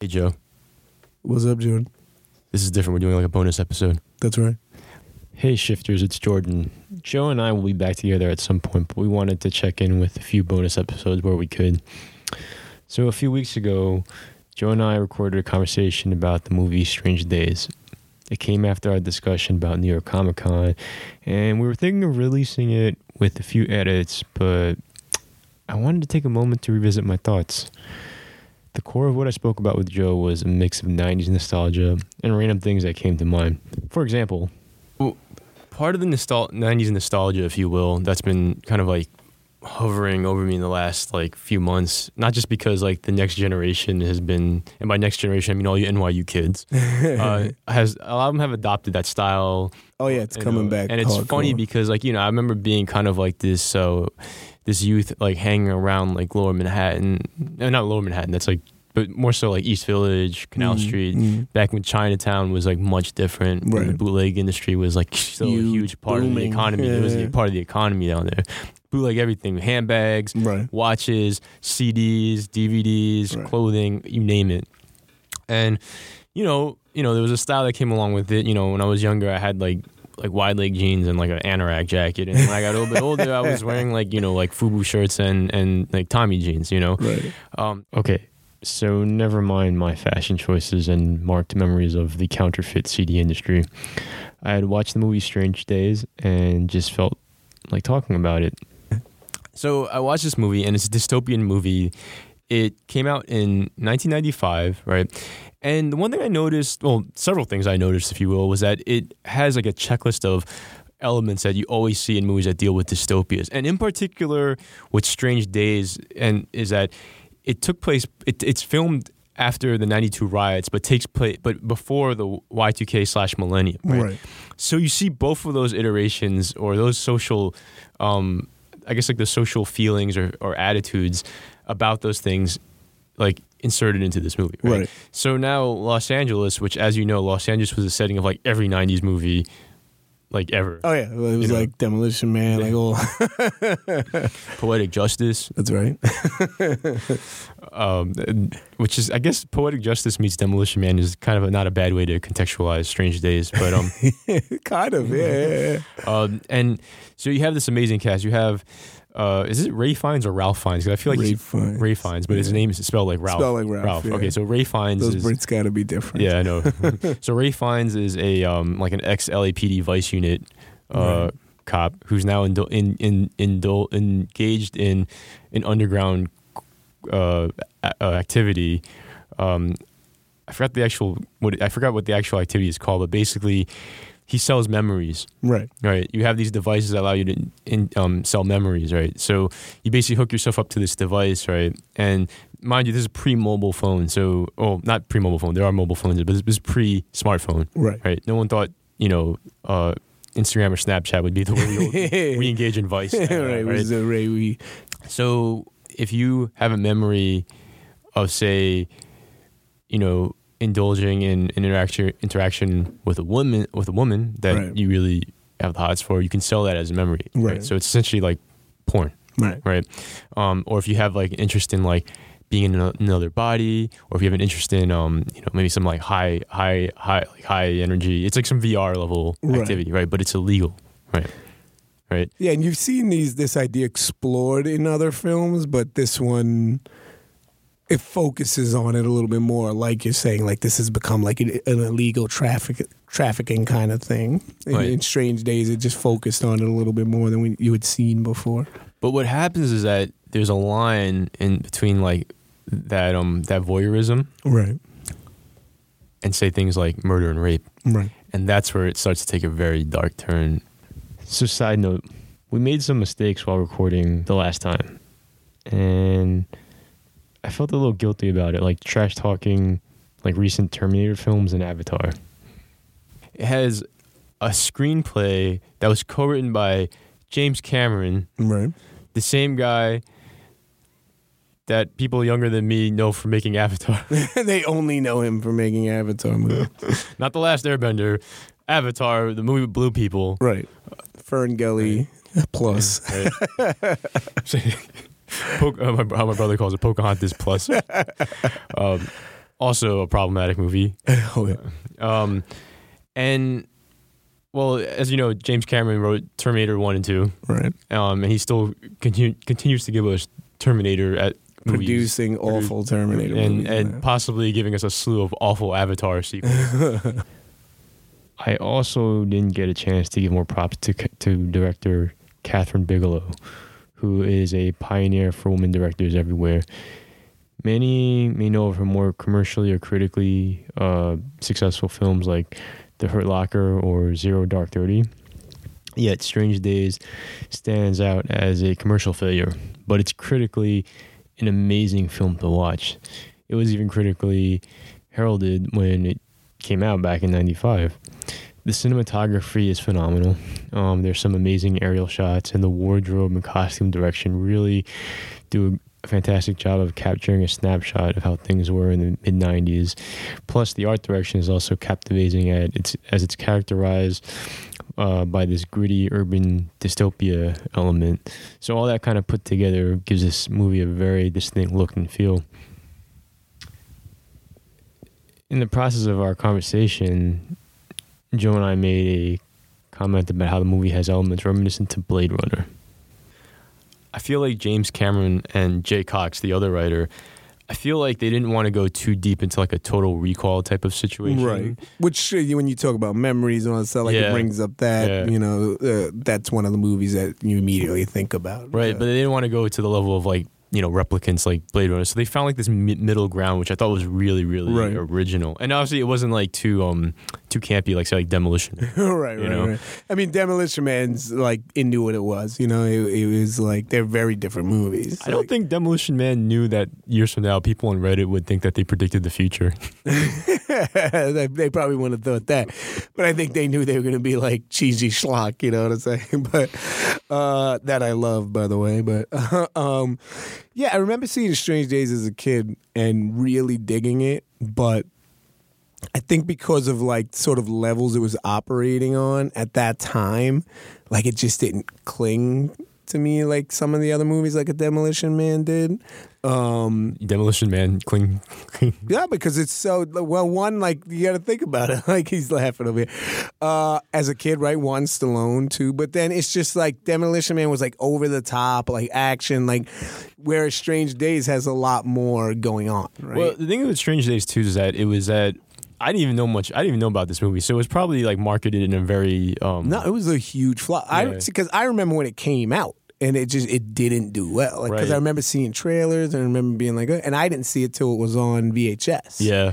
Hey Joe, What's up, Jordan? this is different. We're doing like a bonus episode. That's right. Hey shifters, it's Jordan. Joe and I will be back together at some point, but we wanted to check in with a few bonus episodes where we could. So a few weeks ago, Joe and I recorded a conversation about the movie Strange Days. It came after our discussion about New York Comic Con, and we were thinking of releasing it with a few edits, but I wanted to take a moment to revisit my thoughts. The core of what I spoke about with Joe was a mix of 90s nostalgia and random things that came to mind. For example, well, Part of the nostal- '90s nostalgia, if you will, that's been kind of like hovering over me in the last like few months. Not just because like the next generation has been, and by next generation I mean all you NYU kids, uh, has a lot of them have adopted that style Oh yeah, it's you coming know, back. and it's hardcore. funny because like you know I remember being kind of like this so this youth like hanging around like Lower Manhattan, no, not Lower Manhattan. That's like but more so like East Village, Canal Mm, Street. mm. Back when Chinatown was like much different, when the bootleg industry was like still a Huge, part of the booming. economy. It was a part of the economy down there. Bootleg everything, handbags, Right. watches, CDs, DVDs, Right. clothing, you name it. And you know, you know, there was a style that came along with it. You know, when I was younger, I had like like wide leg jeans and like an anorak jacket. And when I got a little bit older, I was wearing like you know like FUBU shirts and and like Tommy jeans. You know, Right. um, Okay, so never mind my fashion choices and marked memories of the counterfeit CD industry. I had watched the movie Strange Days and just felt like talking about it. So I watched this movie, and it's a dystopian movie. It came out in 1995, right? And the one thing I noticed, well, several things I noticed, if you will, was that it has like a checklist of elements that you always see in movies that deal with dystopias, and in particular with Strange Days, and is that it took place. It, it's filmed after the 92 riots, but takes place, but before the Y2K slash millennium, right? Right. So you see both of those iterations or those social, um, I guess like the social feelings or, or attitudes about those things, like inserted into this movie. Right? Right. So now Los Angeles, which as you know, Los Angeles was the setting of like every '90s movie, like ever. Oh yeah, it was You know. like Demolition Man, like all. Poetic Justice, That's right. um, which is I guess Poetic Justice meets Demolition Man is kind of a, not a bad way to contextualize Strange Days, but um. kind of. Yeah. yeah, yeah. Um, and so you have this amazing cast. You have, uh, is it Rafe Fiennes or Ralph Fiennes? 'Cause I feel like Rafe Fiennes. Rafe Fiennes, but his name is spelled like Ralph. Spelled like Ralph, yeah. Okay, so Rafe Fiennes Those is. Brits got to be different. Yeah, I know. so Rafe Fiennes is a um, like an ex LAPD vice unit uh, Right. cop who's now in, in, in, indul- engaged in an underground uh, a- uh, activity. Um, I forgot the actual what I forgot what the actual activity is called, but basically, he sells memories. Right. Right. You have these devices that allow you to in, um, sell memories, right? So you basically hook yourself up to this device, right? And mind you, this is pre-mobile phone. So, oh, not pre-mobile phone. There are mobile phones, but this is pre-smartphone, Right. right? No one thought, you know, uh, Instagram or Snapchat would be the way we, we engage in vice. right. now, right? was a Ray. We. So if you have a memory of, say, you know, indulging in an interaction interaction with a woman with a woman that Right. you really have the hots for, you can sell that as a memory. Right. So it's essentially like porn, Right. right? Um, or if you have like an interest in like being in another body, or if you have an interest in um, you know, maybe some like high, high, high, like high energy. It's like some VR level Right. activity, right? But it's illegal, right? Right. Yeah, and you've seen these this idea explored in other films, but this one it focuses on it a little bit more. Like you're saying, like this has become like an, an illegal traffic trafficking kind of thing. In, Right. in Strange Days, it just focused on it a little bit more than we, you had seen before. But what happens is that there's a line in between like that um that voyeurism Right. and say things like murder and rape, Right. and that's where it starts to take a very dark turn. So, side note, we made some mistakes while recording the last time, and I felt a little guilty about it, like trash talking like recent Terminator films and Avatar. It has a screenplay that was co-written by James Cameron, Right. the same guy that people younger than me know for making Avatar. they only know him for making Avatar movies. Not the last Airbender, Avatar, the movie with blue people. right. Fern Gully plus. Right. Po- uh, my, how my brother calls it Pocahontas plus. um, also a problematic movie. oh, yeah. Um, and well, as you know, James Cameron wrote Terminator one and two, Right. um, and he still continue, continues to give us Terminator at movies. Producing awful Terminator and movies, and man. possibly giving us a slew of awful Avatar sequels. I also didn't get a chance to give more props to to director Kathryn Bigelow, who is a pioneer for women directors everywhere. Many may know of her more commercially or critically uh, successful films like The Hurt Locker or Zero Dark Thirty. Yet Strange Days stands out as a commercial failure, but it's critically an amazing film to watch. It was even critically heralded when it came out back in 95 the cinematography is phenomenal. Um, there's some amazing aerial shots and the wardrobe and costume direction really do a fantastic job of capturing a snapshot of how things were in the mid 90s plus the art direction is also captivating at its as it's characterized uh, by this gritty urban dystopia element. So all that kind of put together gives this movie a very distinct look and feel. In the process of our conversation, Joe and I made a comment about how the movie has elements reminiscent to Blade Runner. I feel like James Cameron and Jay Cocks, the other writer, I feel like they didn't want to go too deep into like a total recall type of situation. Right. Which uh, when you talk about memories and all that stuff, like Yeah. it brings up that Yeah. you know uh, that's one of the movies that you immediately think about. Right, Yeah. but they didn't want to go to the level of like you know replicants like Blade Runner. So they found like this mi- middle ground, which I thought was really really Right. original. And obviously it wasn't like too um too campy like say like Demolition. Man. right, You right, know? right. I mean, Demolition Man's like it knew what it was. You know, it, it was like they're very different movies. I don't think Demolition Man knew that years from now people on Reddit would think that they predicted the future. they, they probably wouldn't have thought that, but I think they knew they were going to be like cheesy schlock. You know what I'm saying? But uh, that I love, by the way. But um, yeah, I remember seeing Strange Days as a kid and really digging it, but. I think because of like sort of levels it was operating on at that time, like it just didn't cling to me like some of the other movies like a Demolition Man did. Um, Demolition Man cling. cling. yeah, because it's so well. One, like you got to think about it. Like he's laughing over here. Uh, as a kid, right? One Stallone too, but then it's just like Demolition Man was like over the top, like action, like where Strange Days has a lot more going on. Right? Well, the thing with Strange Days too is that it was that I didn't even know much. I didn't even know about this movie, so it was probably like marketed in a very um, no, it was a huge flop. I because I remember when it came out. And it just it didn't do well, like because Right. I remember seeing trailers and I remember being like, "Uh," and I didn't see it till it was on VHS. yeah.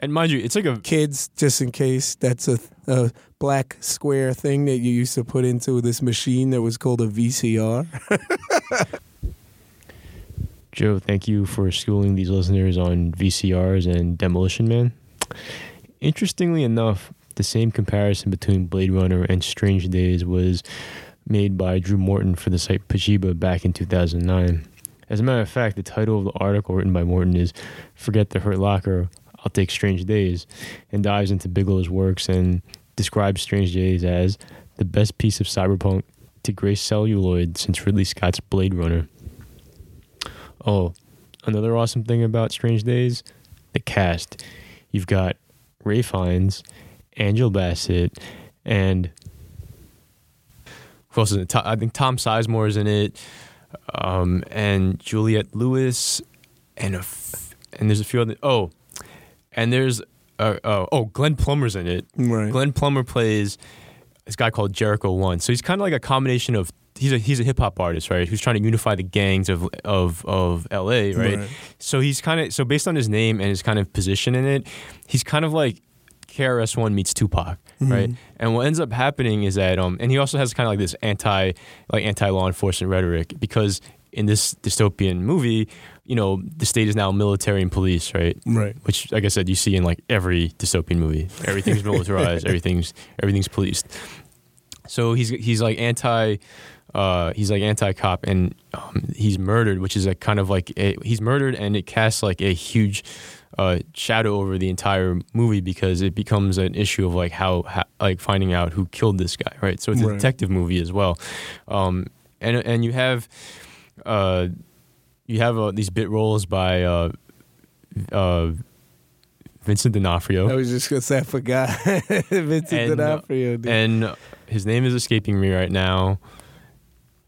And mind you, it's like a kids, just in case, that's a, a black square thing that you used to put into this machine that was called a VCR. Joe, thank you for schooling these listeners on VCRs and Demolition Man. Interestingly enough, the same comparison between Blade Runner and Strange Days was made by Drew Morton for the site Pajiba back in 2009. As a matter of fact, the title of the article written by Morton is Forget the Hurt Locker, I'll Take Strange Days, and dives into Bigelow's works and describes Strange Days as the best piece of cyberpunk to grace celluloid since Ridley Scott's Blade Runner. Oh, another awesome thing about Strange Days, the cast. You've got Rafe Fiennes, Angela Bassett, and who else is in it? I think Tom Sizemore is in it, um, and Juliette Lewis, and a f- and there's a few other. Oh, and there's uh, oh oh Glenn Plummer's in it. Right. Glenn Plummer plays this guy called Jericho One. So he's kind of like a combination of he's a he's a hip hop artist, right? Who's trying to unify the gangs of of of L.A. Right. Right. So he's kind of so based on his name and his kind of position in it, he's kind of like KRS One meets Tupac, right? And what ends up happening is that um, and he also has kind of like this anti like anti law enforcement rhetoric because in this dystopian movie, you know, the state is now military and police, right? Right. Which, like I said, you see in like every dystopian movie. Everything's militarized. everything's everything's policed. So he's he's like anti, uh, he's like anti cop, and um, he's murdered, which is like kind of like a, he's murdered, and it casts like a huge uh, shadow over the entire movie because it becomes an issue of like how, how like finding out who killed this guy, right? So it's a Right. detective movie as well, um, and and you have. Uh, you have uh, these bit roles by uh, uh, Vincent D'Onofrio. I was just gonna say I forgot Vincent And, uh, D'Onofrio. dude. and his name is escaping me right now.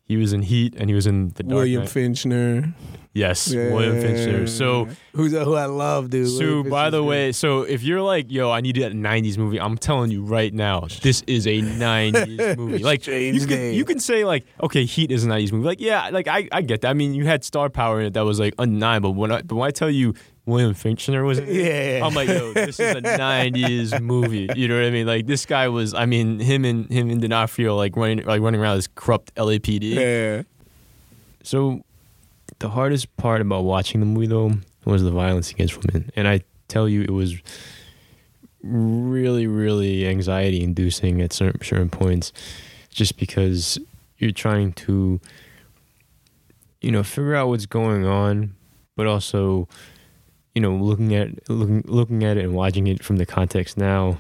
He was in Heat and he was in the Dark William Knight. Fichtner. yes, William Fichtner. So, who's who I love, dude. so by the way, so if you're like, yo, I need that '90s movie, I'm telling you right now, this is a '90s movie. Like Strange you can you can say like, okay, Heat is a '90s movie. Like, yeah, like I, I get that. I mean, you had star power in it that was like undeniable. When I, but when I tell you William Fichtner was in it, Yeah. I'm like, yo, this is a '90s movie. You know what I mean? Like this guy was. I mean, him and him and D'Onofrio like running like running around this corrupt LAPD. Yeah. So, the hardest part about watching the movie though was the violence against women, and I tell you, it was really, really anxiety inducing at certain certain points, just because you're trying to, you know, figure out what's going on, but also, you know, looking at looking looking at it and watching it from the context now,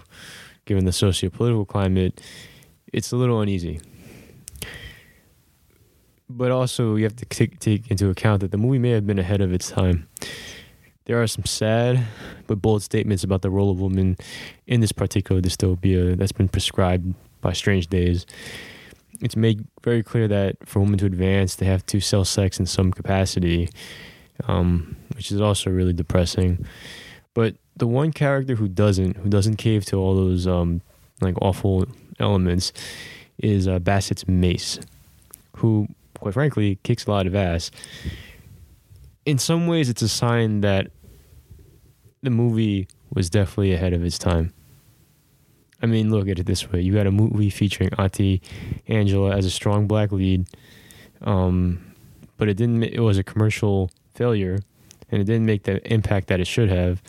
given the socio-political climate, it's a little uneasy but also you have to take, take into account that the movie may have been ahead of its time. There are some sad but bold statements about the role of women in this particular dystopia that's been prescribed by Strange Days. It's made very clear that for women to advance, they have to sell sex in some capacity, um, which is also really depressing. But the one character who doesn't, who doesn't cave to all those um, like awful elements, is uh, Bassett's Mace, who quite frankly, kicks a lot of ass. In some ways, it's a sign that the movie was definitely ahead of its time. I mean, look at it this way: you got a movie featuring Auntie Angela as a strong black lead, um, but it didn't. It was a commercial failure, and it didn't make the impact that it should have,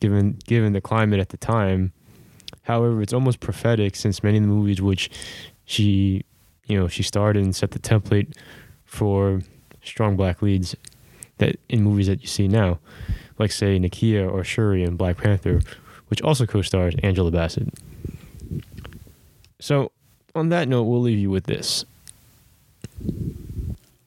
given given the climate at the time. However, it's almost prophetic since many of the movies which she you know, she starred and set the template for strong black leads that in movies that you see now, like say Nakia or Shuri in Black Panther, which also co-stars Angela Bassett. So, on that note, we'll leave you with this.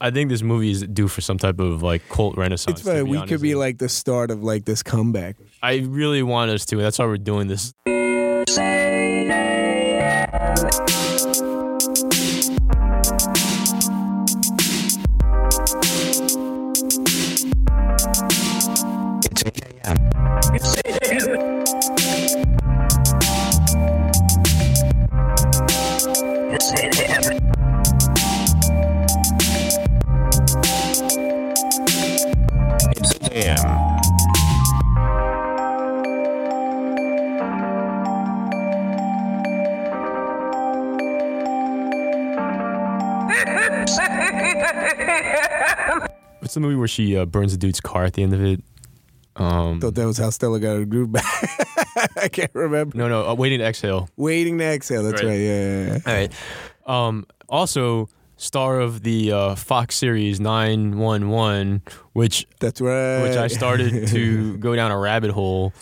I think this movie is due for some type of like cult renaissance. It's to funny. be We honest could be with like the start of like this comeback. I really want us to. That's why we're doing this. It's 8 a.m. It's What's the movie where she uh, burns a dude's car at the end of it? Um, Thought that was how Stella got her groove back. I can't remember. no, no, uh, waiting to exhale. Waiting to exhale. That's Right. right. Yeah, yeah, yeah. All right. Um, also, star of the uh, Fox series 911, which That's right. which I started to go down a rabbit hole.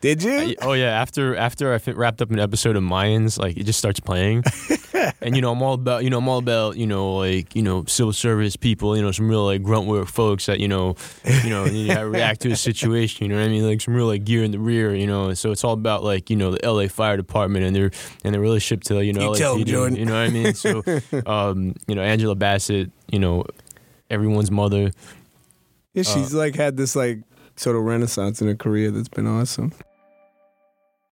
Did you? I- oh yeah, after after I wrapped up an episode of Mayans, like it just starts playing, and you know I'm all about you know I'm all about you know like you know civil service people, you know some real like grunt work folks that you know you know need to react to a situation, you know what I mean, like some real like gear in the rear, you know. So it's all about like you know the L.A. Fire Department and their and their relationship to you know You tell 'em, LAPD, Jordan. you know what I mean. So um, you know Angela Bassett, you know everyone's mother. Yeah, she's like had this like sort of renaissance in her career that's been awesome.